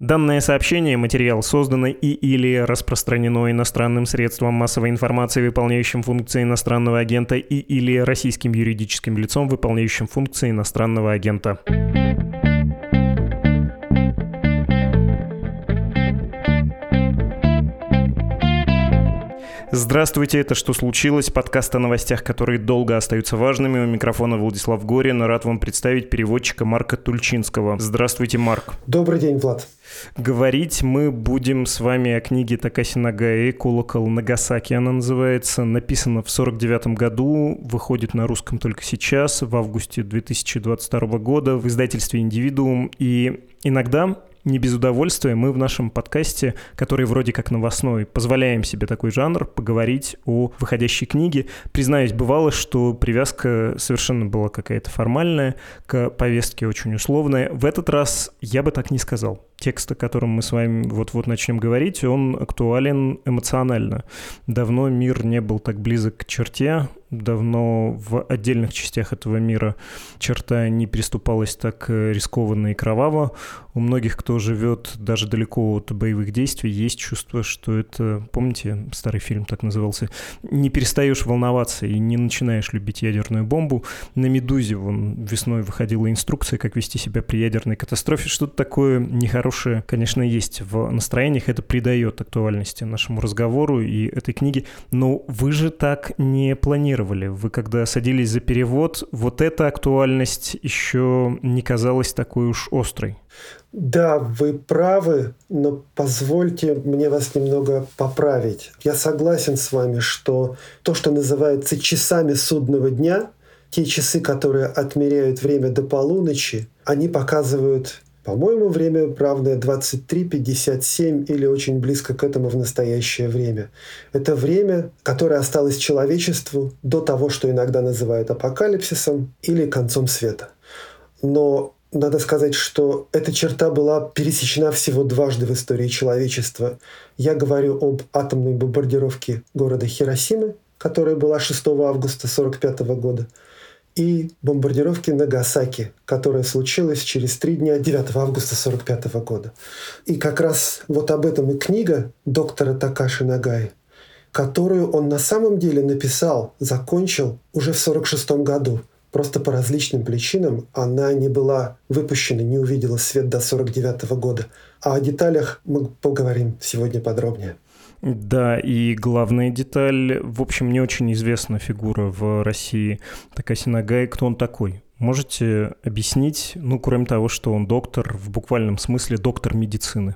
Данное сообщение, материал создано и или распространено иностранным средством массовой информации, выполняющим функции иностранного агента, и или российским юридическим лицом, выполняющим функции иностранного агента. Здравствуйте, это «Что случилось?» Подкаст о новостях, которые долго остаются важными. У микрофона Владислав Горин. Рад вам представить переводчика Марка Тульчинского. Здравствуйте, Марк. Добрый день, Влад. Говорить мы будем с вами о книге Такаси Нагаи «Колокол Нагасаки». Она называется, написана в 49 году, выходит на русском только сейчас, в августе 2022 года в издательстве «Индивидуум». И иногда не без удовольствия мы в нашем подкасте, который вроде как новостной, позволяем себе такой жанр поговорить о выходящей книге. Признаюсь, бывало, что привязка совершенно была какая-то формальная, к повестке очень условная. В этот раз я бы так не сказал текст, о котором мы с вами вот-вот начнем говорить, он актуален эмоционально. Давно мир не был так близок к черте, давно в отдельных частях этого мира черта не приступалась так рискованно и кроваво. У многих, кто живет даже далеко от боевых действий, есть чувство, что это, помните, старый фильм так назывался, не перестаешь волноваться и не начинаешь любить ядерную бомбу. На «Медузе» вон весной выходила инструкция, как вести себя при ядерной катастрофе. Что-то такое нехорошее хорошее, конечно, есть в настроениях, это придает актуальности нашему разговору и этой книге, но вы же так не планировали. Вы когда садились за перевод, вот эта актуальность еще не казалась такой уж острой. Да, вы правы, но позвольте мне вас немного поправить. Я согласен с вами, что то, что называется часами судного дня, те часы, которые отмеряют время до полуночи, они показывают по-моему, время равное 23.57 или очень близко к этому в настоящее время. Это время, которое осталось человечеству до того, что иногда называют апокалипсисом или концом света. Но надо сказать, что эта черта была пересечена всего дважды в истории человечества. Я говорю об атомной бомбардировке города Хиросимы, которая была 6 августа 1945 года – и бомбардировки Нагасаки, которая случилась через три дня 9 августа 1945 года. И как раз вот об этом и книга доктора Такаши Нагай, которую он на самом деле написал, закончил уже в 1946 году. Просто по различным причинам она не была выпущена, не увидела свет до 1949 года. А о деталях мы поговорим сегодня подробнее. Да, и главная деталь, в общем, не очень известна фигура в России Такаси Нагай. Кто он такой? Можете объяснить, ну, кроме того, что он доктор, в буквальном смысле доктор медицины?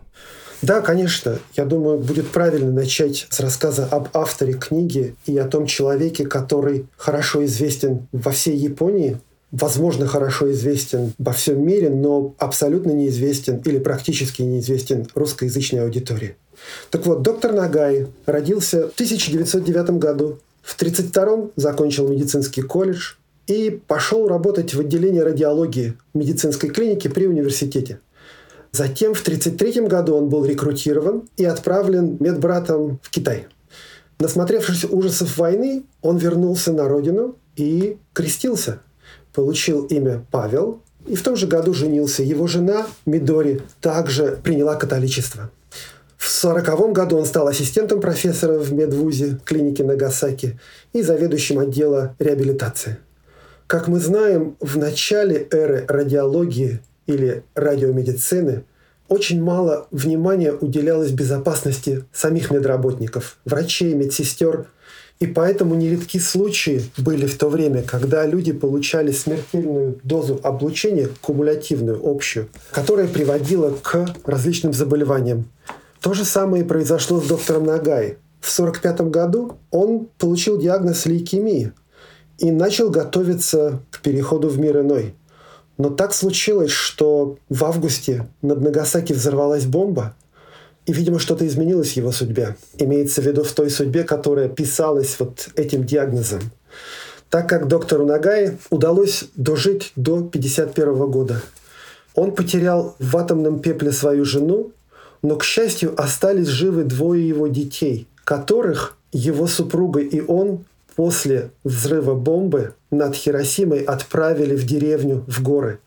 Да, конечно. Я думаю, будет правильно начать с рассказа об авторе книги и о том человеке, который хорошо известен во всей Японии, возможно, хорошо известен во всем мире, но абсолютно неизвестен или практически неизвестен русскоязычной аудитории. Так вот, доктор Нагай родился в 1909 году. В 1932 закончил медицинский колледж и пошел работать в отделении радиологии медицинской клиники при университете. Затем в 1933 году он был рекрутирован и отправлен медбратом в Китай. Насмотревшись ужасов войны, он вернулся на родину и крестился. Получил имя Павел и в том же году женился. Его жена Мидори также приняла католичество. В 1940 году он стал ассистентом профессора в медвузе клиники Нагасаки и заведующим отдела реабилитации. Как мы знаем, в начале эры радиологии или радиомедицины очень мало внимания уделялось безопасности самих медработников, врачей, медсестер. И поэтому нередки случаи были в то время, когда люди получали смертельную дозу облучения, кумулятивную, общую, которая приводила к различным заболеваниям. То же самое произошло с доктором Нагай. В 1945 году он получил диагноз лейкемии и начал готовиться к переходу в мир иной. Но так случилось, что в августе над Нагасаки взорвалась бомба, и, видимо, что-то изменилось в его судьбе. Имеется в виду в той судьбе, которая писалась вот этим диагнозом. Так как доктору Нагай удалось дожить до 1951 года. Он потерял в атомном пепле свою жену но, к счастью, остались живы двое его детей, которых его супруга и он после взрыва бомбы над Хиросимой отправили в деревню в горы.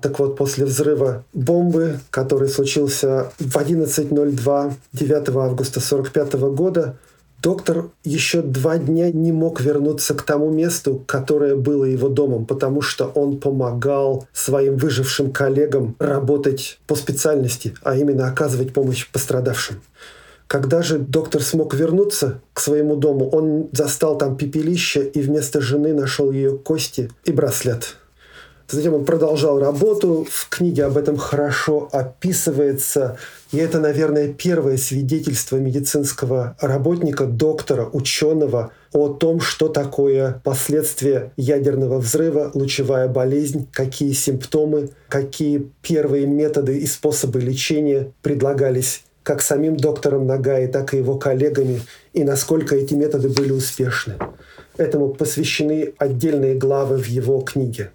Так вот, после взрыва бомбы, который случился в 11.02 9 августа 1945 года, доктор еще два дня не мог вернуться к тому месту, которое было его домом, потому что он помогал своим выжившим коллегам работать по специальности, а именно оказывать помощь пострадавшим. Когда же доктор смог вернуться к своему дому, он застал там пепелище и вместо жены нашел ее кости и браслет. Затем он продолжал работу. В книге об этом хорошо описывается. И это, наверное, первое свидетельство медицинского работника, доктора, ученого о том, что такое последствия ядерного взрыва, лучевая болезнь, какие симптомы, какие первые методы и способы лечения предлагались как самим доктором Нагаи, так и его коллегами, и насколько эти методы были успешны. Этому посвящены отдельные главы в его книге.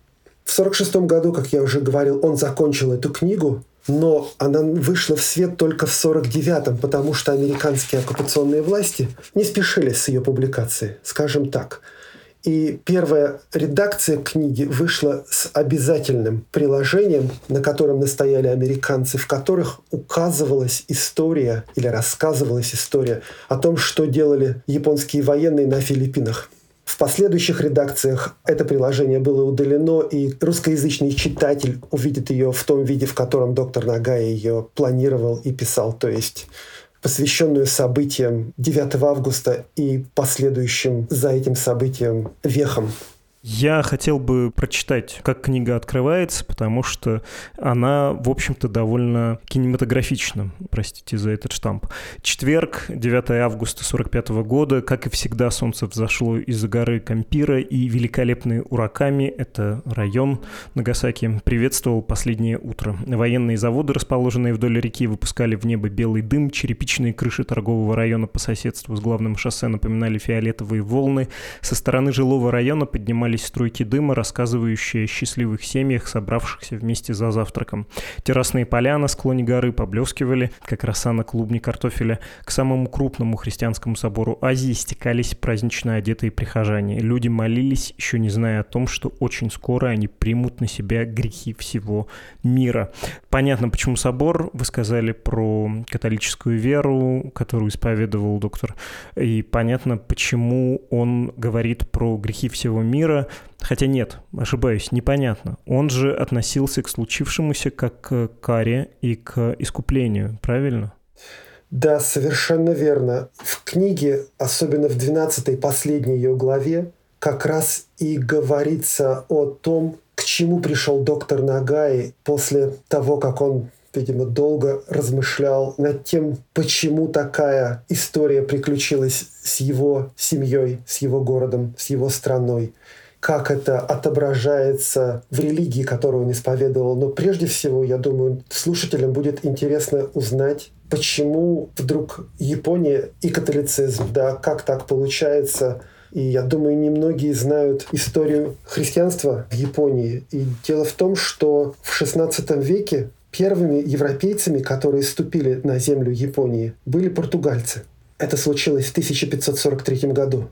В 1946 году, как я уже говорил, он закончил эту книгу, но она вышла в свет только в 1949-м, потому что американские оккупационные власти не спешили с ее публикацией, скажем так. И первая редакция книги вышла с обязательным приложением, на котором настояли американцы, в которых указывалась история или рассказывалась история о том, что делали японские военные на Филиппинах. В последующих редакциях это приложение было удалено, и русскоязычный читатель увидит ее в том виде, в котором доктор Нагай ее планировал и писал, то есть посвященную событиям 9 августа и последующим за этим событием вехам я хотел бы прочитать, как книга открывается, потому что она, в общем-то, довольно кинематографична. Простите за этот штамп. Четверг, 9 августа 45 года. Как и всегда, солнце взошло из-за горы Кампира, и великолепный Ураками, это район Нагасаки, приветствовал последнее утро. Военные заводы, расположенные вдоль реки, выпускали в небо белый дым. Черепичные крыши торгового района по соседству с главным шоссе напоминали фиолетовые волны. Со стороны жилого района поднимались поднимались струйки дыма, рассказывающие о счастливых семьях, собравшихся вместе за завтраком. Террасные поля на склоне горы поблескивали, как роса на клубне картофеля. К самому крупному христианскому собору Азии стекались празднично одетые прихожане. Люди молились, еще не зная о том, что очень скоро они примут на себя грехи всего мира. Понятно, почему собор. Вы сказали про католическую веру, которую исповедовал доктор. И понятно, почему он говорит про грехи всего мира, хотя нет, ошибаюсь, непонятно. Он же относился к случившемуся как к каре и к искуплению, правильно? Да, совершенно верно. В книге, особенно в 12-й последней ее главе, как раз и говорится о том, к чему пришел доктор Нагай после того, как он видимо, долго размышлял над тем, почему такая история приключилась с его семьей, с его городом, с его страной как это отображается в религии, которую он исповедовал. Но прежде всего, я думаю, слушателям будет интересно узнать, почему вдруг Япония и католицизм, да, как так получается. И я думаю, немногие знают историю христианства в Японии. И дело в том, что в XVI веке первыми европейцами, которые ступили на землю Японии, были португальцы. Это случилось в 1543 году.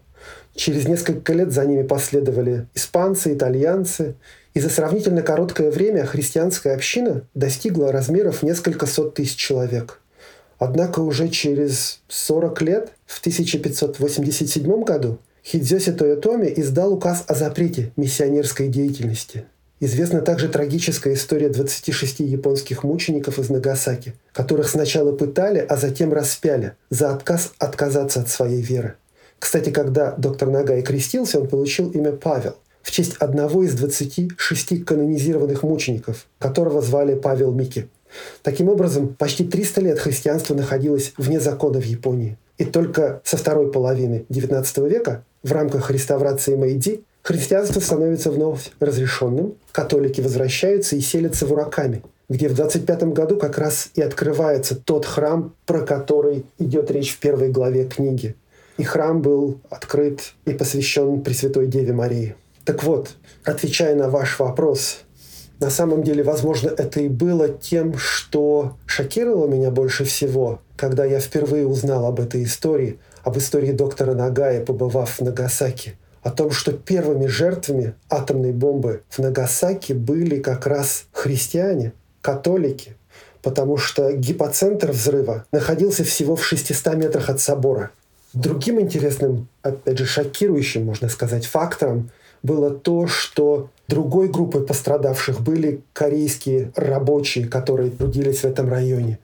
Через несколько лет за ними последовали испанцы, итальянцы, и за сравнительно короткое время христианская община достигла размеров несколько сот тысяч человек. Однако уже через 40 лет, в 1587 году, Хидзёси Тойотоми издал указ о запрете миссионерской деятельности. Известна также трагическая история 26 японских мучеников из Нагасаки, которых сначала пытали, а затем распяли за отказ отказаться от своей веры. Кстати, когда доктор Нагай крестился, он получил имя Павел в честь одного из 26 канонизированных мучеников, которого звали Павел Мики. Таким образом, почти 300 лет христианство находилось вне закона в Японии. И только со второй половины XIX века в рамках реставрации Мэйди христианство становится вновь разрешенным, католики возвращаются и селятся в Ураками, где в 25 году как раз и открывается тот храм, про который идет речь в первой главе книги и храм был открыт и посвящен Пресвятой Деве Марии. Так вот, отвечая на ваш вопрос, на самом деле, возможно, это и было тем, что шокировало меня больше всего, когда я впервые узнал об этой истории, об истории доктора Нагая, побывав в Нагасаки, о том, что первыми жертвами атомной бомбы в Нагасаки были как раз христиане, католики, потому что гипоцентр взрыва находился всего в 600 метрах от собора. Другим интересным, опять же, шокирующим, можно сказать, фактором было то, что другой группой пострадавших были корейские рабочие, которые трудились в этом районе.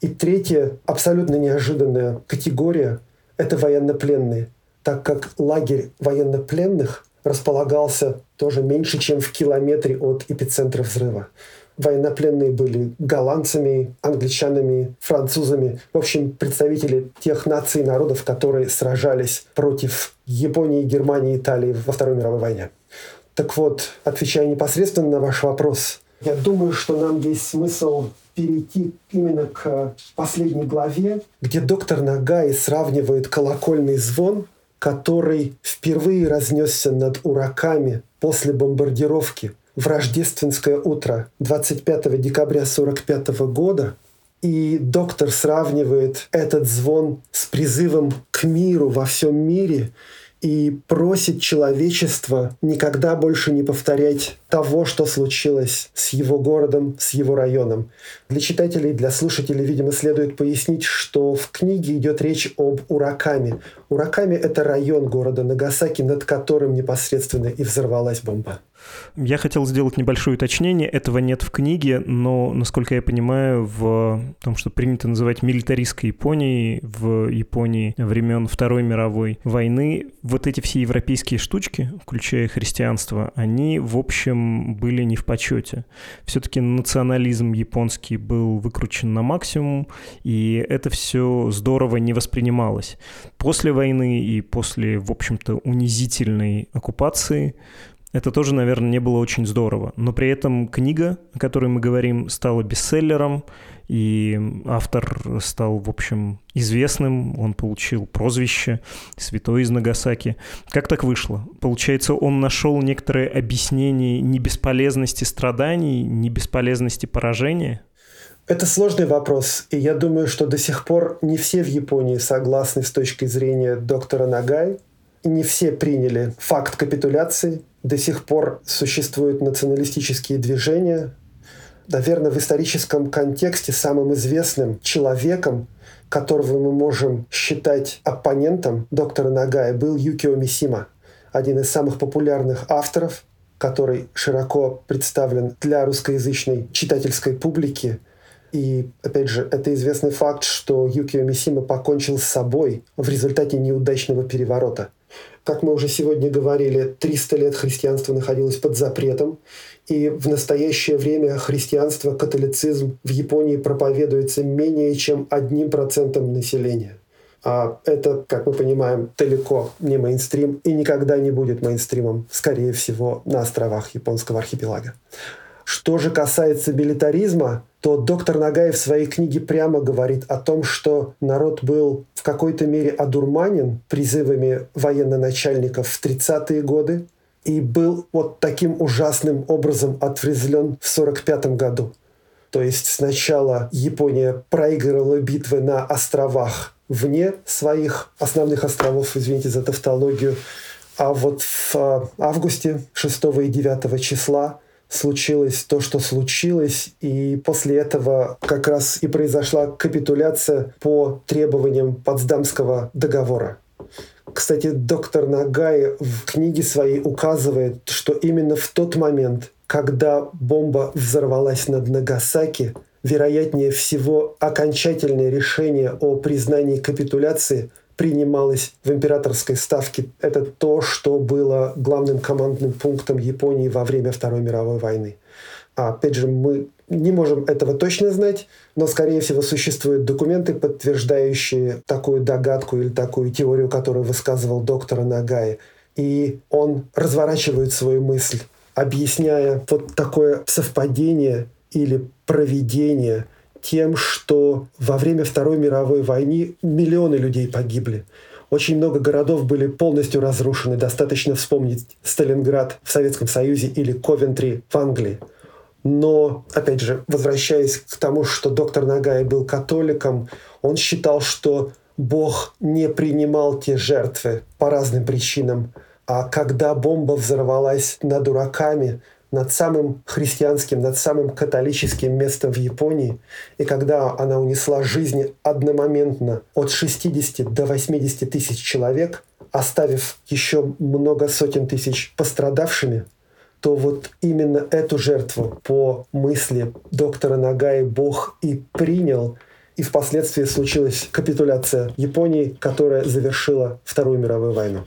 И третья, абсолютно неожиданная категория – это военнопленные, так как лагерь военнопленных располагался тоже меньше, чем в километре от эпицентра взрыва военнопленные были голландцами, англичанами, французами. В общем, представители тех наций и народов, которые сражались против Японии, Германии, Италии во Второй мировой войне. Так вот, отвечая непосредственно на ваш вопрос, я думаю, что нам есть смысл перейти именно к последней главе, где доктор Нагай сравнивает колокольный звон, который впервые разнесся над ураками после бомбардировки в рождественское утро 25 декабря 1945 года, и доктор сравнивает этот звон с призывом к миру во всем мире и просит человечество никогда больше не повторять того, что случилось с его городом, с его районом. Для читателей, для слушателей, видимо, следует пояснить, что в книге идет речь об Ураками. Ураками — это район города Нагасаки, над которым непосредственно и взорвалась бомба. Я хотел сделать небольшое уточнение. Этого нет в книге, но, насколько я понимаю, в том, что принято называть милитаристской Японией, в Японии времен Второй мировой войны, вот эти все европейские штучки, включая христианство, они, в общем, были не в почете. Все-таки национализм японский был выкручен на максимум, и это все здорово не воспринималось. После войны и после, в общем-то, унизительной оккупации это тоже, наверное, не было очень здорово. Но при этом книга, о которой мы говорим, стала бестселлером, и автор стал, в общем, известным, он получил прозвище «Святой из Нагасаки». Как так вышло? Получается, он нашел некоторое объяснение не бесполезности страданий, не бесполезности поражения? Это сложный вопрос, и я думаю, что до сих пор не все в Японии согласны с точки зрения доктора Нагай, не все приняли факт капитуляции, до сих пор существуют националистические движения. Наверное, в историческом контексте самым известным человеком, которого мы можем считать оппонентом доктора Нагая, был Юкио Мисима, один из самых популярных авторов, который широко представлен для русскоязычной читательской публики. И, опять же, это известный факт, что Юкио Мисима покончил с собой в результате неудачного переворота – как мы уже сегодня говорили, 300 лет христианство находилось под запретом, и в настоящее время христианство, католицизм в Японии проповедуется менее чем одним процентом населения. А это, как мы понимаем, далеко не мейнстрим и никогда не будет мейнстримом, скорее всего, на островах японского архипелага. Что же касается милитаризма, то доктор Нагаев в своей книге прямо говорит о том, что народ был в какой-то мере одурманен призывами военно-начальников в 30-е годы и был вот таким ужасным образом отврезлен в 1945 году. То есть сначала Япония проигрывала битвы на островах вне своих основных островов, извините за тавтологию, а вот в а, августе 6 и 9 числа случилось то, что случилось, и после этого как раз и произошла капитуляция по требованиям Потсдамского договора. Кстати, доктор Нагай в книге своей указывает, что именно в тот момент, когда бомба взорвалась над Нагасаки, вероятнее всего окончательное решение о признании капитуляции принималось в императорской ставке. Это то, что было главным командным пунктом Японии во время Второй мировой войны. А опять же, мы не можем этого точно знать, но, скорее всего, существуют документы, подтверждающие такую догадку или такую теорию, которую высказывал доктор Нагай. И он разворачивает свою мысль, объясняя вот такое совпадение или проведение – тем, что во время Второй мировой войны миллионы людей погибли. Очень много городов были полностью разрушены. Достаточно вспомнить Сталинград в Советском Союзе или Ковентри в Англии. Но, опять же, возвращаясь к тому, что доктор Нагай был католиком, он считал, что Бог не принимал те жертвы по разным причинам, А когда бомба взорвалась над дураками, над самым христианским, над самым католическим местом в Японии, и когда она унесла жизни одномоментно от 60 до 80 тысяч человек, оставив еще много сотен тысяч пострадавшими, то вот именно эту жертву по мысли доктора Нагаи Бог и принял, и впоследствии случилась капитуляция Японии, которая завершила Вторую мировую войну.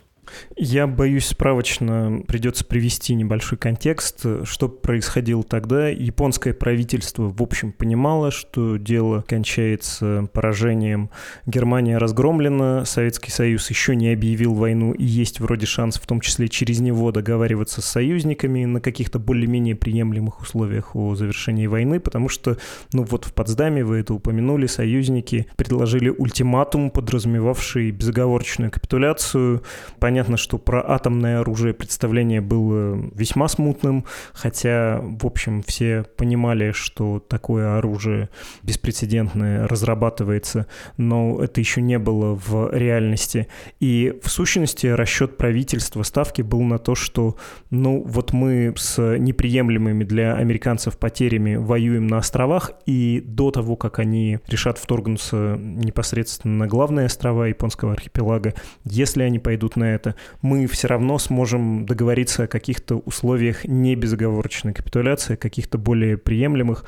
Я боюсь, справочно придется привести небольшой контекст, что происходило тогда. Японское правительство, в общем, понимало, что дело кончается поражением. Германия разгромлена, Советский Союз еще не объявил войну, и есть вроде шанс, в том числе через него, договариваться с союзниками на каких-то более-менее приемлемых условиях о завершении войны, потому что, ну вот в Потсдаме, вы это упомянули, союзники предложили ультиматум, подразумевавший безоговорочную капитуляцию. Понятно, Понятно, что про атомное оружие представление было весьма смутным, хотя, в общем, все понимали, что такое оружие беспрецедентное разрабатывается, но это еще не было в реальности. И в сущности расчет правительства ставки был на то, что, ну, вот мы с неприемлемыми для американцев потерями воюем на островах, и до того, как они решат вторгнуться непосредственно на главные острова японского архипелага, если они пойдут на это, мы все равно сможем договориться о каких-то условиях не безоговорочной капитуляции, каких-то более приемлемых.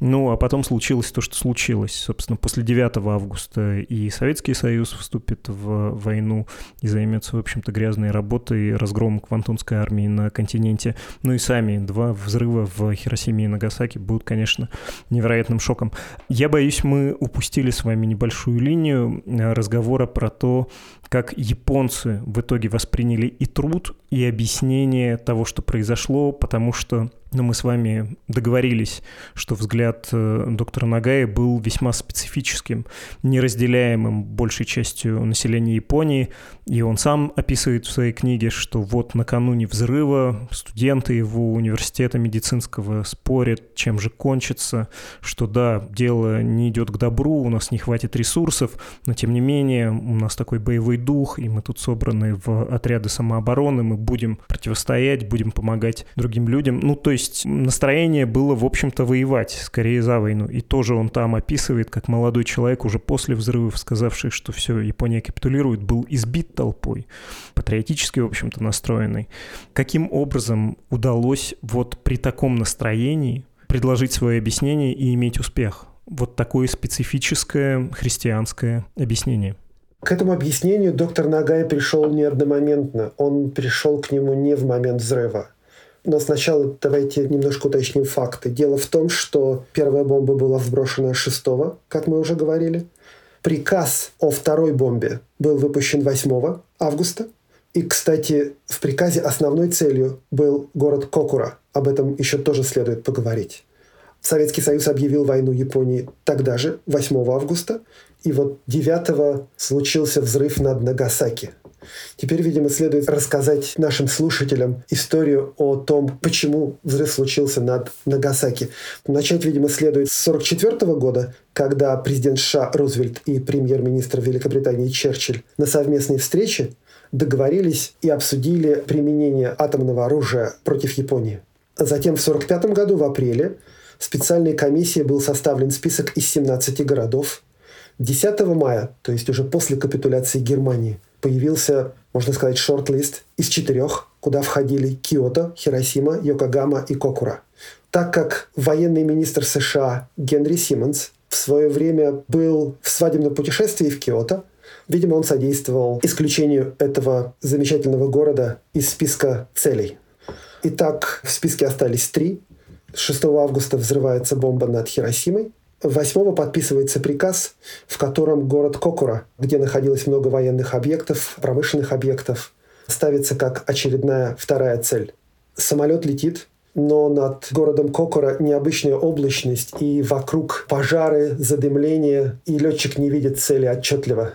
Ну, а потом случилось то, что случилось. Собственно, после 9 августа и Советский Союз вступит в войну и займется, в общем-то, грязной работой, разгромом Квантунской армии на континенте. Ну и сами два взрыва в Хиросиме и Нагасаки будут, конечно, невероятным шоком. Я боюсь, мы упустили с вами небольшую линию разговора про то, как японцы в итоге восприняли и труд, и объяснение того, что произошло, потому что но мы с вами договорились, что взгляд э, доктора Нагая был весьма специфическим, неразделяемым большей частью населения Японии, и он сам описывает в своей книге, что вот накануне взрыва студенты его университета медицинского спорят, чем же кончится, что да, дело не идет к добру, у нас не хватит ресурсов, но тем не менее у нас такой боевой дух, и мы тут собраны в отряды самообороны, мы будем противостоять, будем помогать другим людям. Ну, то есть настроение было, в общем-то, воевать, скорее за войну. И тоже он там описывает, как молодой человек уже после взрывов, сказавший, что все, Япония капитулирует, был избит толпой, патриотически, в общем-то, настроенный. Каким образом удалось вот при таком настроении предложить свое объяснение и иметь успех? Вот такое специфическое христианское объяснение. К этому объяснению доктор Нагай пришел не одномоментно. Он пришел к нему не в момент взрыва. Но сначала давайте немножко уточним факты. Дело в том, что первая бомба была сброшена 6 как мы уже говорили. Приказ о второй бомбе был выпущен 8 августа. И, кстати, в приказе основной целью был город Кокура. Об этом еще тоже следует поговорить. Советский Союз объявил войну Японии тогда же, 8 августа. И вот 9 случился взрыв над Нагасаки – Теперь, видимо, следует рассказать нашим слушателям историю о том, почему взрыв случился над Нагасаки. Начать, видимо, следует с 1944 года, когда президент США Рузвельт и премьер-министр Великобритании Черчилль на совместной встрече договорились и обсудили применение атомного оружия против Японии. Затем в 1945 году, в апреле, специальной комиссией был составлен список из 17 городов. 10 мая, то есть уже после капитуляции Германии, появился, можно сказать, шорт-лист из четырех, куда входили Киото, Хиросима, Йокогама и Кокура. Так как военный министр США Генри Симмонс в свое время был в свадебном путешествии в Киото, видимо, он содействовал исключению этого замечательного города из списка целей. Итак, в списке остались три. 6 августа взрывается бомба над Хиросимой. 8 подписывается приказ, в котором город Кокура, где находилось много военных объектов, промышленных объектов, ставится как очередная вторая цель. Самолет летит, но над городом Кокура необычная облачность, и вокруг пожары, задымление, и летчик не видит цели отчетливо.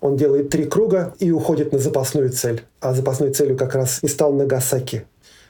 Он делает три круга и уходит на запасную цель. А запасной целью как раз и стал Нагасаки.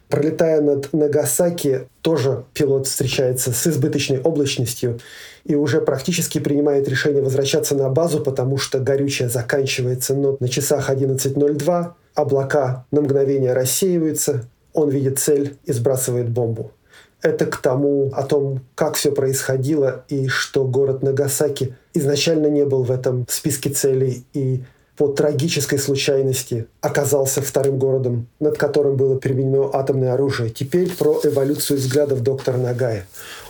Пролетая над Нагасаки, тоже пилот встречается с избыточной облачностью и уже практически принимает решение возвращаться на базу, потому что горючее заканчивается, но на часах 11.02 облака на мгновение рассеиваются, он видит цель и сбрасывает бомбу. Это к тому, о том, как все происходило и что город Нагасаки изначально не был в этом списке целей и по трагической случайности оказался вторым городом, над которым было применено атомное оружие. Теперь про эволюцию взглядов доктора Нагая.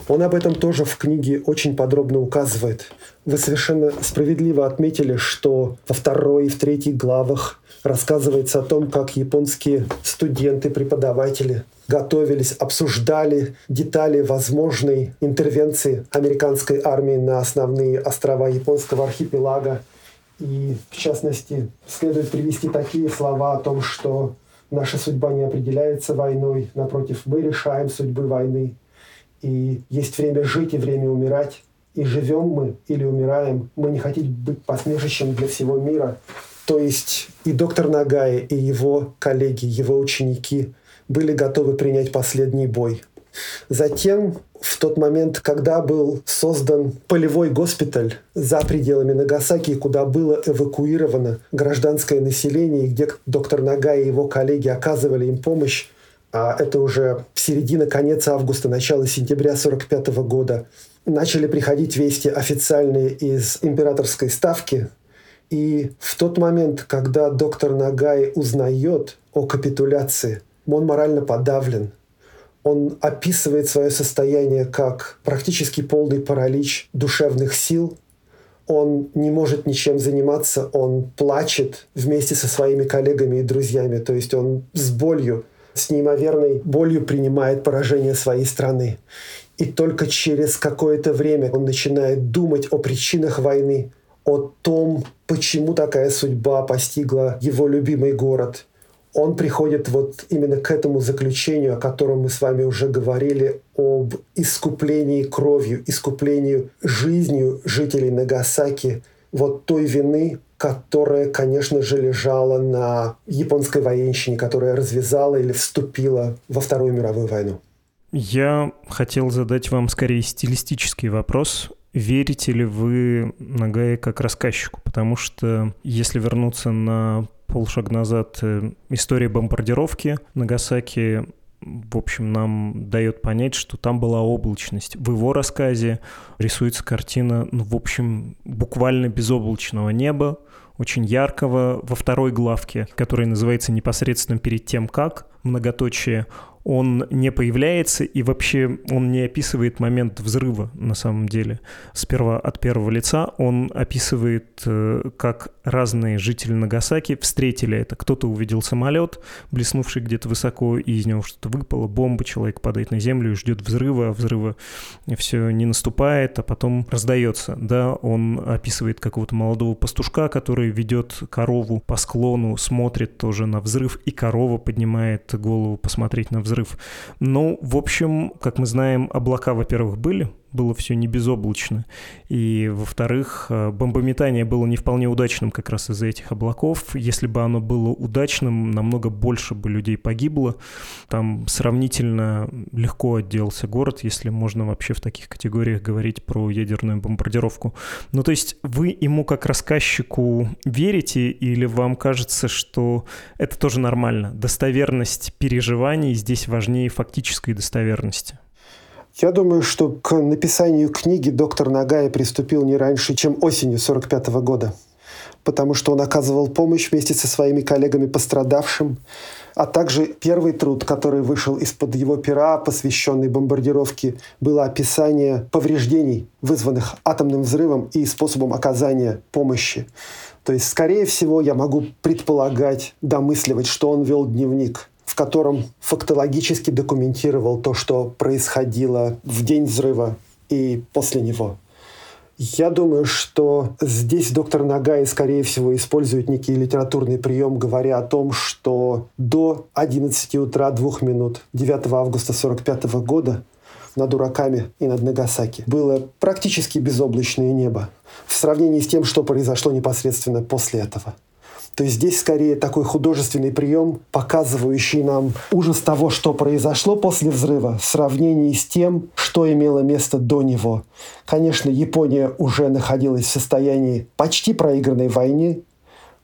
Он об этом тоже в книге очень подробно указывает. Вы совершенно справедливо отметили, что во второй и в третьей главах рассказывается о том, как японские студенты, преподаватели готовились, обсуждали детали возможной интервенции американской армии на основные острова японского архипелага и, в частности, следует привести такие слова о том, что наша судьба не определяется войной, напротив, мы решаем судьбы войны. И есть время жить и время умирать. И живем мы или умираем, мы не хотим быть посмешищем для всего мира. То есть и доктор Нагай, и его коллеги, его ученики были готовы принять последний бой. Затем в тот момент, когда был создан полевой госпиталь за пределами Нагасаки, куда было эвакуировано гражданское население, где доктор Нага и его коллеги оказывали им помощь, а это уже середина, конец августа, начало сентября 1945 года, начали приходить вести официальные из императорской ставки. И в тот момент, когда доктор Нагай узнает о капитуляции, он морально подавлен – он описывает свое состояние как практически полный паралич душевных сил. Он не может ничем заниматься, он плачет вместе со своими коллегами и друзьями. То есть он с болью, с неимоверной болью принимает поражение своей страны. И только через какое-то время он начинает думать о причинах войны, о том, почему такая судьба постигла его любимый город – он приходит вот именно к этому заключению, о котором мы с вами уже говорили, об искуплении кровью, искуплении жизнью жителей Нагасаки, вот той вины, которая, конечно же, лежала на японской военщине, которая развязала или вступила во Вторую мировую войну. Я хотел задать вам скорее стилистический вопрос. Верите ли вы Нагае как рассказчику? Потому что если вернуться на полшаг назад э, история бомбардировки Нагасаки в общем, нам дает понять, что там была облачность. В его рассказе рисуется картина, ну, в общем, буквально безоблачного неба, очень яркого. Во второй главке, которая называется непосредственно перед тем, как, многоточие, он не появляется, и вообще он не описывает момент взрыва на самом деле. Сперва от первого лица он описывает, э, как разные жители Нагасаки встретили это. Кто-то увидел самолет, блеснувший где-то высоко, и из него что-то выпало, бомба, человек падает на землю и ждет взрыва, а взрыва все не наступает, а потом раздается. Да, он описывает какого-то молодого пастушка, который ведет корову по склону, смотрит тоже на взрыв, и корова поднимает голову посмотреть на взрыв взрыв. Ну, в общем, как мы знаем, облака, во-первых, были, было все не безоблачно. И, во-вторых, э, бомбометание было не вполне удачным как раз из-за этих облаков. Если бы оно было удачным, намного больше бы людей погибло. Там сравнительно легко отделался город, если можно вообще в таких категориях говорить про ядерную бомбардировку. Ну, то есть вы ему как рассказчику верите или вам кажется, что это тоже нормально? Достоверность переживаний здесь важнее фактической достоверности? Я думаю, что к написанию книги доктор Нагая приступил не раньше, чем осенью 1945 года, потому что он оказывал помощь вместе со своими коллегами пострадавшим, а также первый труд, который вышел из-под его пера, посвященный бомбардировке, было описание повреждений, вызванных атомным взрывом и способом оказания помощи. То есть, скорее всего, я могу предполагать, домысливать, что он вел дневник – в котором фактологически документировал то, что происходило в день взрыва и после него. Я думаю, что здесь доктор Нагай, скорее всего, использует некий литературный прием, говоря о том, что до 11 утра 2 минут 9 августа 1945 года над Ураками и над Нагасаки было практически безоблачное небо в сравнении с тем, что произошло непосредственно после этого. То есть здесь скорее такой художественный прием, показывающий нам ужас того, что произошло после взрыва, в сравнении с тем, что имело место до него. Конечно, Япония уже находилась в состоянии почти проигранной войны.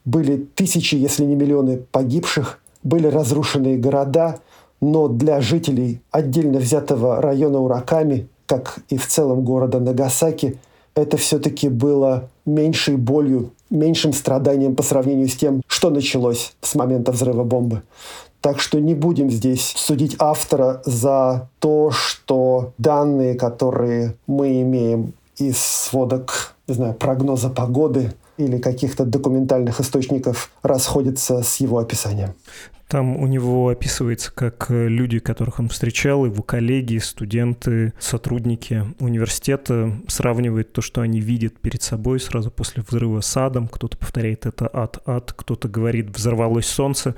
Были тысячи, если не миллионы погибших, были разрушенные города, но для жителей отдельно взятого района Ураками, как и в целом города Нагасаки, это все-таки было меньшей болью, меньшим страданием по сравнению с тем, что началось с момента взрыва бомбы. Так что не будем здесь судить автора за то, что данные, которые мы имеем из сводок, не знаю, прогноза погоды или каких-то документальных источников расходятся с его описанием. Там у него описывается, как э, люди, которых он встречал, его коллеги, студенты, сотрудники университета сравнивают то, что они видят перед собой сразу после взрыва с адом. Кто-то повторяет это ад, ад, кто-то говорит взорвалось солнце.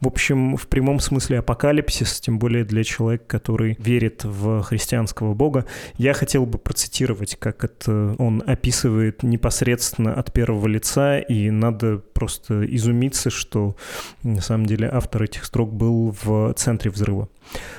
В общем, в прямом смысле апокалипсис, тем более для человека, который верит в христианского бога. Я хотел бы процитировать, как это он описывает непосредственно от первого лица, и надо просто изумиться, что на самом деле автор автор этих строк был в центре взрыва.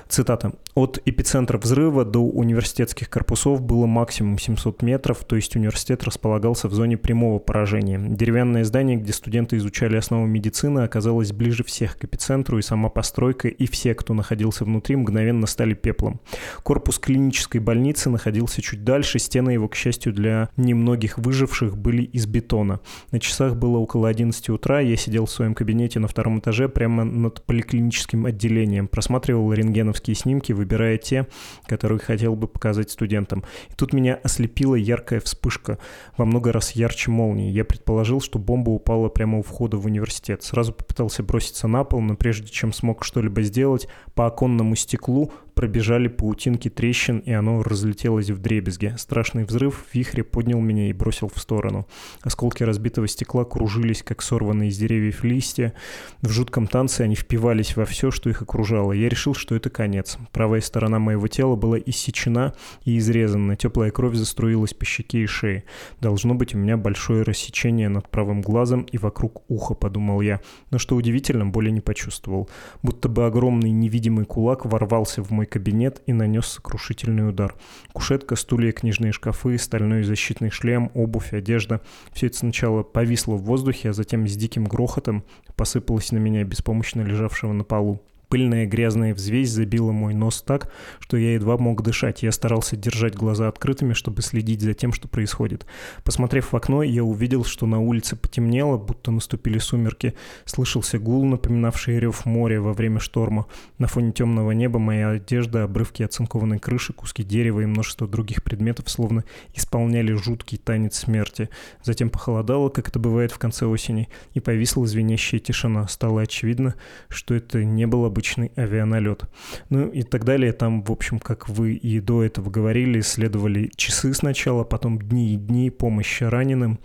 Цитата. «От эпицентра взрыва до университетских корпусов было максимум 700 метров, то есть университет располагался в зоне прямого поражения. Деревянное здание, где студенты изучали основы медицины, оказалось ближе всех к эпицентру, и сама постройка, и все, кто находился внутри, мгновенно стали пеплом. Корпус клинической больницы находился чуть дальше, стены его, к счастью, для немногих выживших были из бетона. На часах было около 11 утра, я сидел в своем кабинете на втором этаже прямо над поликлиническим отделением, просматривал рентгеновские снимки, выбирая те, которые хотел бы показать студентам. И тут меня ослепила яркая вспышка, во много раз ярче молнии. Я предположил, что бомба упала прямо у входа в университет. Сразу попытался броситься на пол, но прежде чем смог что-либо сделать, по оконному стеклу пробежали паутинки трещин, и оно разлетелось в дребезге. Страшный взрыв в вихре поднял меня и бросил в сторону. Осколки разбитого стекла кружились, как сорванные из деревьев листья. В жутком танце они впивались во все, что их окружало. Я решил, что это конец. Правая сторона моего тела была иссечена и изрезана. Теплая кровь заструилась по щеке и шее. Должно быть, у меня большое рассечение над правым глазом и вокруг уха, подумал я. Но что удивительно, боли не почувствовал. Будто бы огромный невидимый кулак ворвался в мой кабинет и нанес сокрушительный удар. Кушетка, стулья, книжные шкафы, стальной защитный шлем, обувь, одежда. Все это сначала повисло в воздухе, а затем с диким грохотом посыпалось на меня, беспомощно лежавшего на полу. Пыльная грязная взвесь забила мой нос так, что я едва мог дышать. Я старался держать глаза открытыми, чтобы следить за тем, что происходит. Посмотрев в окно, я увидел, что на улице потемнело, будто наступили сумерки. Слышался гул, напоминавший рев моря во время шторма. На фоне темного неба моя одежда, обрывки оцинкованной крыши, куски дерева и множество других предметов словно исполняли жуткий танец смерти. Затем похолодало, как это бывает в конце осени, и повисла звенящая тишина. Стало очевидно, что это не было бы обычный авианалет. Ну и так далее. Там, в общем, как вы и до этого говорили, следовали часы сначала, потом дни и дни помощи раненым.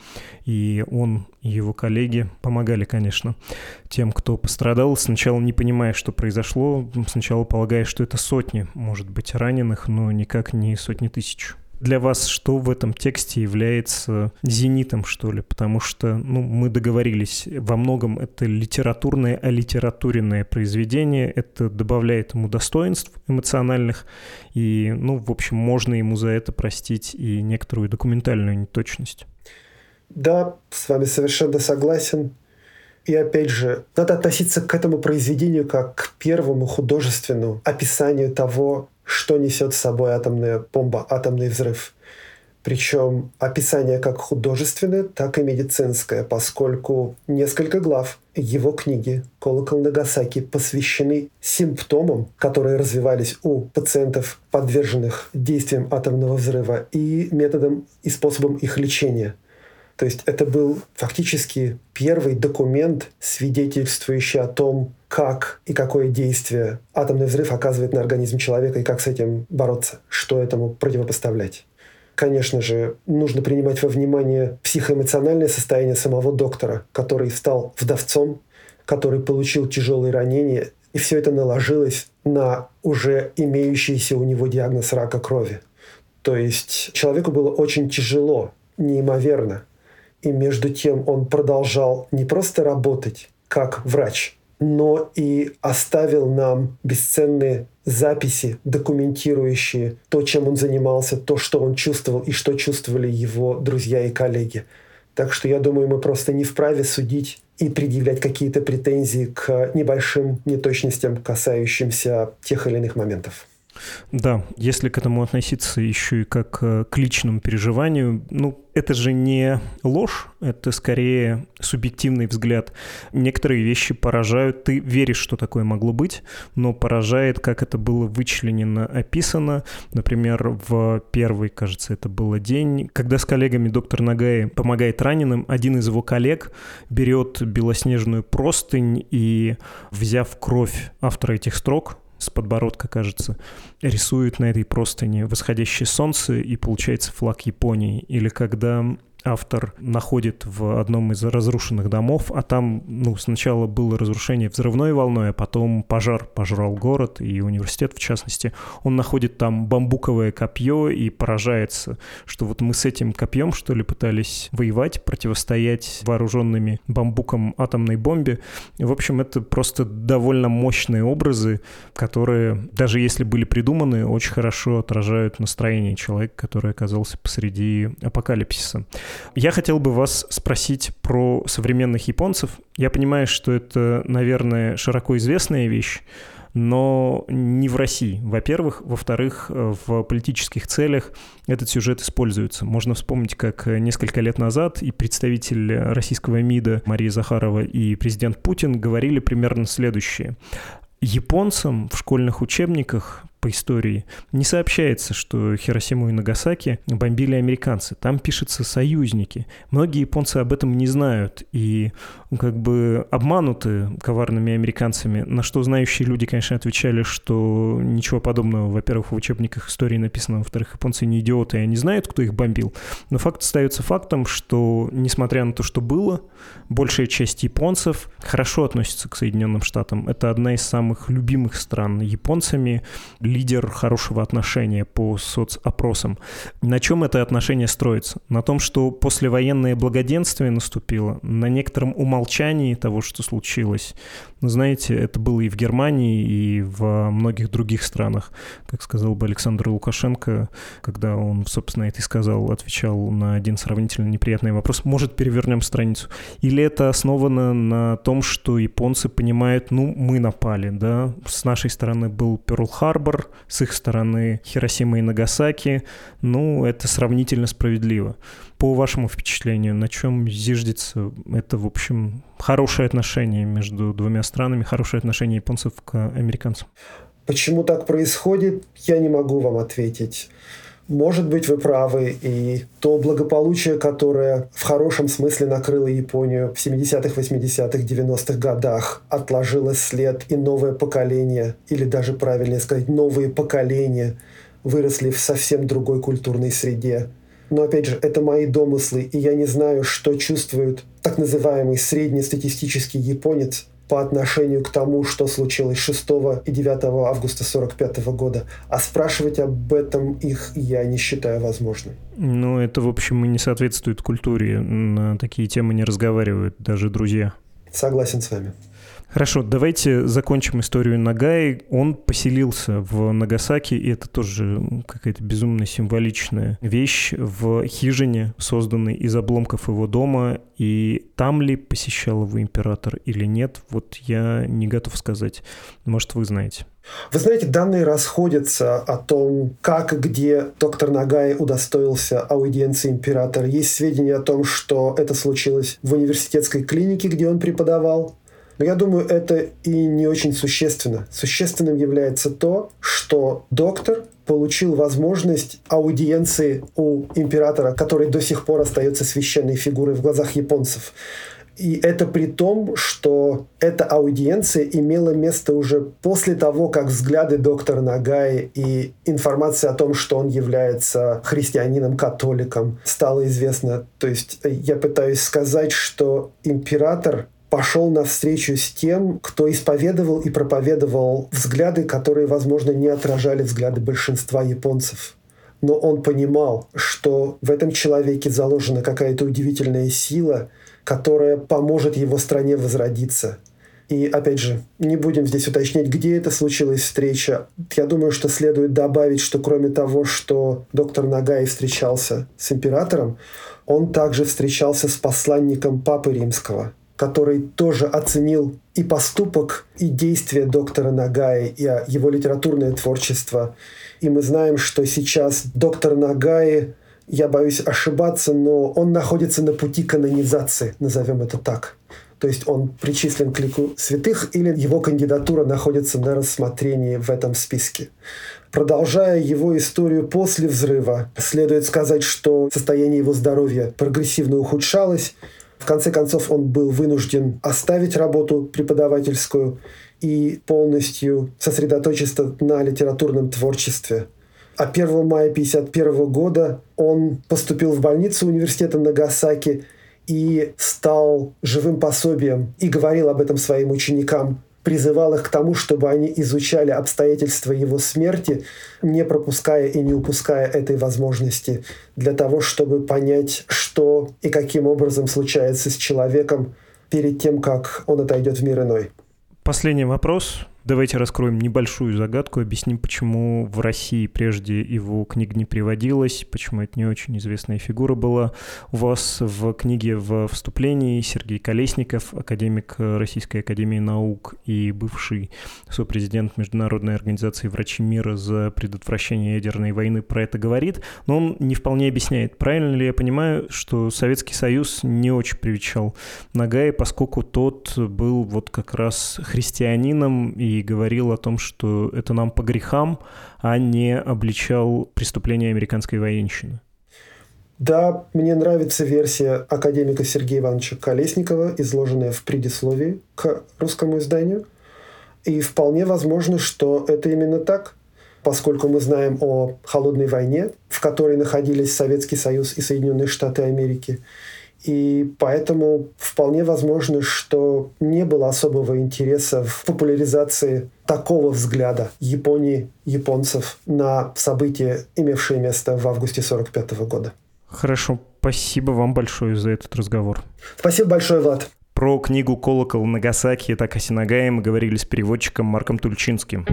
И он и его коллеги помогали, конечно, тем, кто пострадал. Сначала не понимая, что произошло, сначала полагая, что это сотни, может быть, раненых, но никак не сотни тысяч для вас что в этом тексте является зенитом, что ли? Потому что ну, мы договорились, во многом это литературное, алитературенное произведение, это добавляет ему достоинств эмоциональных, и, ну, в общем, можно ему за это простить и некоторую документальную неточность. Да, с вами совершенно согласен. И опять же, надо относиться к этому произведению как к первому художественному описанию того, что несет с собой атомная бомба, атомный взрыв. Причем описание как художественное, так и медицинское, поскольку несколько глав его книги «Колокол Нагасаки» посвящены симптомам, которые развивались у пациентов, подверженных действиям атомного взрыва, и методам и способам их лечения – то есть это был фактически первый документ, свидетельствующий о том, как и какое действие атомный взрыв оказывает на организм человека и как с этим бороться, что этому противопоставлять. Конечно же, нужно принимать во внимание психоэмоциональное состояние самого доктора, который стал вдовцом, который получил тяжелые ранения, и все это наложилось на уже имеющийся у него диагноз рака крови. То есть человеку было очень тяжело, неимоверно. И между тем он продолжал не просто работать как врач, но и оставил нам бесценные записи, документирующие то, чем он занимался, то, что он чувствовал и что чувствовали его друзья и коллеги. Так что я думаю, мы просто не вправе судить и предъявлять какие-то претензии к небольшим неточностям, касающимся тех или иных моментов. Да, если к этому относиться еще и как э, к личному переживанию, ну, это же не ложь, это скорее субъективный взгляд. Некоторые вещи поражают, ты веришь, что такое могло быть, но поражает, как это было вычленено, описано. Например, в первый, кажется, это был день, когда с коллегами доктор Нагай помогает раненым, один из его коллег берет белоснежную простынь и, взяв кровь автора этих строк, с подбородка, кажется, рисует на этой простыне восходящее солнце, и получается флаг Японии. Или когда автор находит в одном из разрушенных домов, а там ну, сначала было разрушение взрывной волной, а потом пожар пожрал город и университет в частности. Он находит там бамбуковое копье и поражается, что вот мы с этим копьем, что ли, пытались воевать, противостоять вооруженными бамбуком атомной бомбе. В общем, это просто довольно мощные образы, которые, даже если были придуманы, очень хорошо отражают настроение человека, который оказался посреди апокалипсиса. Я хотел бы вас спросить про современных японцев. Я понимаю, что это, наверное, широко известная вещь, но не в России, во-первых. Во-вторых, в политических целях этот сюжет используется. Можно вспомнить, как несколько лет назад и представитель российского МИДа Мария Захарова и президент Путин говорили примерно следующее. Японцам в школьных учебниках по истории, не сообщается, что Хиросиму и Нагасаки бомбили американцы. Там пишется «союзники». Многие японцы об этом не знают и как бы обмануты коварными американцами, на что знающие люди, конечно, отвечали, что ничего подобного, во-первых, в учебниках истории написано, во-вторых, японцы не идиоты, и они знают, кто их бомбил. Но факт остается фактом, что, несмотря на то, что было, большая часть японцев хорошо относится к Соединенным Штатам. Это одна из самых любимых стран японцами лидер хорошего отношения по соцопросам. На чем это отношение строится? На том, что послевоенное благоденствие наступило, на некотором умолчании того, что случилось. Но знаете, это было и в Германии, и во многих других странах. Как сказал бы Александр Лукашенко, когда он, собственно, это и сказал, отвечал на один сравнительно неприятный вопрос. Может, перевернем страницу? Или это основано на том, что японцы понимают, ну, мы напали, да? С нашей стороны был Перл-Харбор, с их стороны Хиросима и Нагасаки, ну, это сравнительно справедливо. По вашему впечатлению, на чем зиждется это, в общем, хорошее отношение между двумя странами, хорошее отношение японцев к американцам? Почему так происходит, я не могу вам ответить. Может быть, вы правы, и то благополучие, которое в хорошем смысле накрыло Японию в 70-х, 80-х, 90-х годах, отложило след, и новое поколение, или даже правильнее сказать, новые поколения выросли в совсем другой культурной среде. Но опять же, это мои домыслы, и я не знаю, что чувствует так называемый среднестатистический японец, по отношению к тому, что случилось 6 и 9 августа 1945 года. А спрашивать об этом их я не считаю возможным. Ну, это, в общем, и не соответствует культуре. На такие темы не разговаривают даже друзья. Согласен с вами. Хорошо, давайте закончим историю Нагай. Он поселился в Нагасаки, и это тоже какая-то безумно символичная вещь в хижине, созданной из обломков его дома. И там ли посещал его император или нет, вот я не готов сказать. Может, вы знаете. Вы знаете, данные расходятся о том, как и где доктор Нагай удостоился аудиенции императора. Есть сведения о том, что это случилось в университетской клинике, где он преподавал. Но я думаю, это и не очень существенно. Существенным является то, что доктор получил возможность аудиенции у императора, который до сих пор остается священной фигурой в глазах японцев. И это при том, что эта аудиенция имела место уже после того, как взгляды доктора Нагаи и информация о том, что он является христианином-католиком, стала известна. То есть я пытаюсь сказать, что император пошел навстречу с тем, кто исповедовал и проповедовал взгляды, которые, возможно, не отражали взгляды большинства японцев. но он понимал, что в этом человеке заложена какая-то удивительная сила, которая поможет его стране возродиться. И опять же, не будем здесь уточнять, где это случилась встреча. Я думаю, что следует добавить, что кроме того, что доктор Нагай встречался с императором, он также встречался с посланником Папы Римского, который тоже оценил и поступок, и действия доктора Нагая, и его литературное творчество. И мы знаем, что сейчас доктор Нагаи, я боюсь ошибаться, но он находится на пути канонизации, назовем это так. То есть он причислен к лику святых или его кандидатура находится на рассмотрении в этом списке. Продолжая его историю после взрыва, следует сказать, что состояние его здоровья прогрессивно ухудшалось. В конце концов, он был вынужден оставить работу преподавательскую и полностью сосредоточиться на литературном творчестве. А 1 мая 1951 года он поступил в больницу университета Нагасаки и стал живым пособием и говорил об этом своим ученикам, призывал их к тому, чтобы они изучали обстоятельства его смерти, не пропуская и не упуская этой возможности, для того, чтобы понять, что и каким образом случается с человеком перед тем, как он отойдет в мир иной. Последний вопрос. Давайте раскроем небольшую загадку, объясним, почему в России прежде его книг не приводилось, почему это не очень известная фигура была. У вас в книге в вступлении Сергей Колесников, академик Российской Академии Наук и бывший сопрезидент Международной организации «Врачи мира» за предотвращение ядерной войны про это говорит, но он не вполне объясняет, правильно ли я понимаю, что Советский Союз не очень привечал Нагая, поскольку тот был вот как раз христианином и говорил о том, что это нам по грехам, а не обличал преступления американской военщины. Да, мне нравится версия академика Сергея Ивановича Колесникова, изложенная в предисловии к русскому изданию. И вполне возможно, что это именно так, поскольку мы знаем о холодной войне, в которой находились Советский Союз и Соединенные Штаты Америки. И поэтому вполне возможно, что не было особого интереса в популяризации такого взгляда Японии, японцев на события, имевшие место в августе 1945 года. Хорошо, спасибо вам большое за этот разговор. Спасибо большое, Влад. Про книгу «Колокол Нагасаки» Такаси Нагая мы говорили с переводчиком Марком Тульчинским.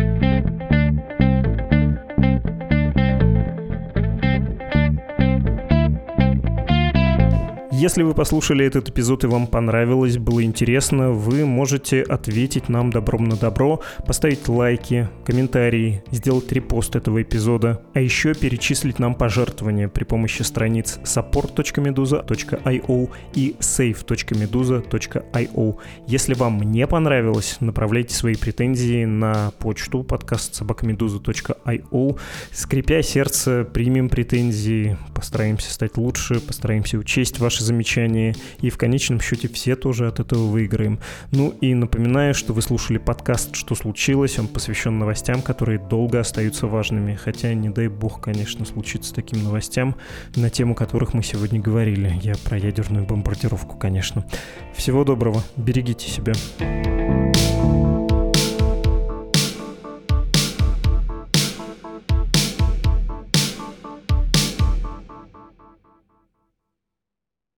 Если вы послушали этот эпизод и вам понравилось, было интересно, вы можете ответить нам добром на добро, поставить лайки, комментарии, сделать репост этого эпизода, а еще перечислить нам пожертвования при помощи страниц support.meduza.io и save.meduza.io. Если вам не понравилось, направляйте свои претензии на почту подкаст собакамедуза.io. Скрипя сердце, примем претензии, постараемся стать лучше, постараемся учесть ваши замечания замечания, и в конечном счете все тоже от этого выиграем. Ну и напоминаю, что вы слушали подкаст «Что случилось?», он посвящен новостям, которые долго остаются важными, хотя не дай бог, конечно, случится таким новостям, на тему которых мы сегодня говорили. Я про ядерную бомбардировку, конечно. Всего доброго, берегите себя.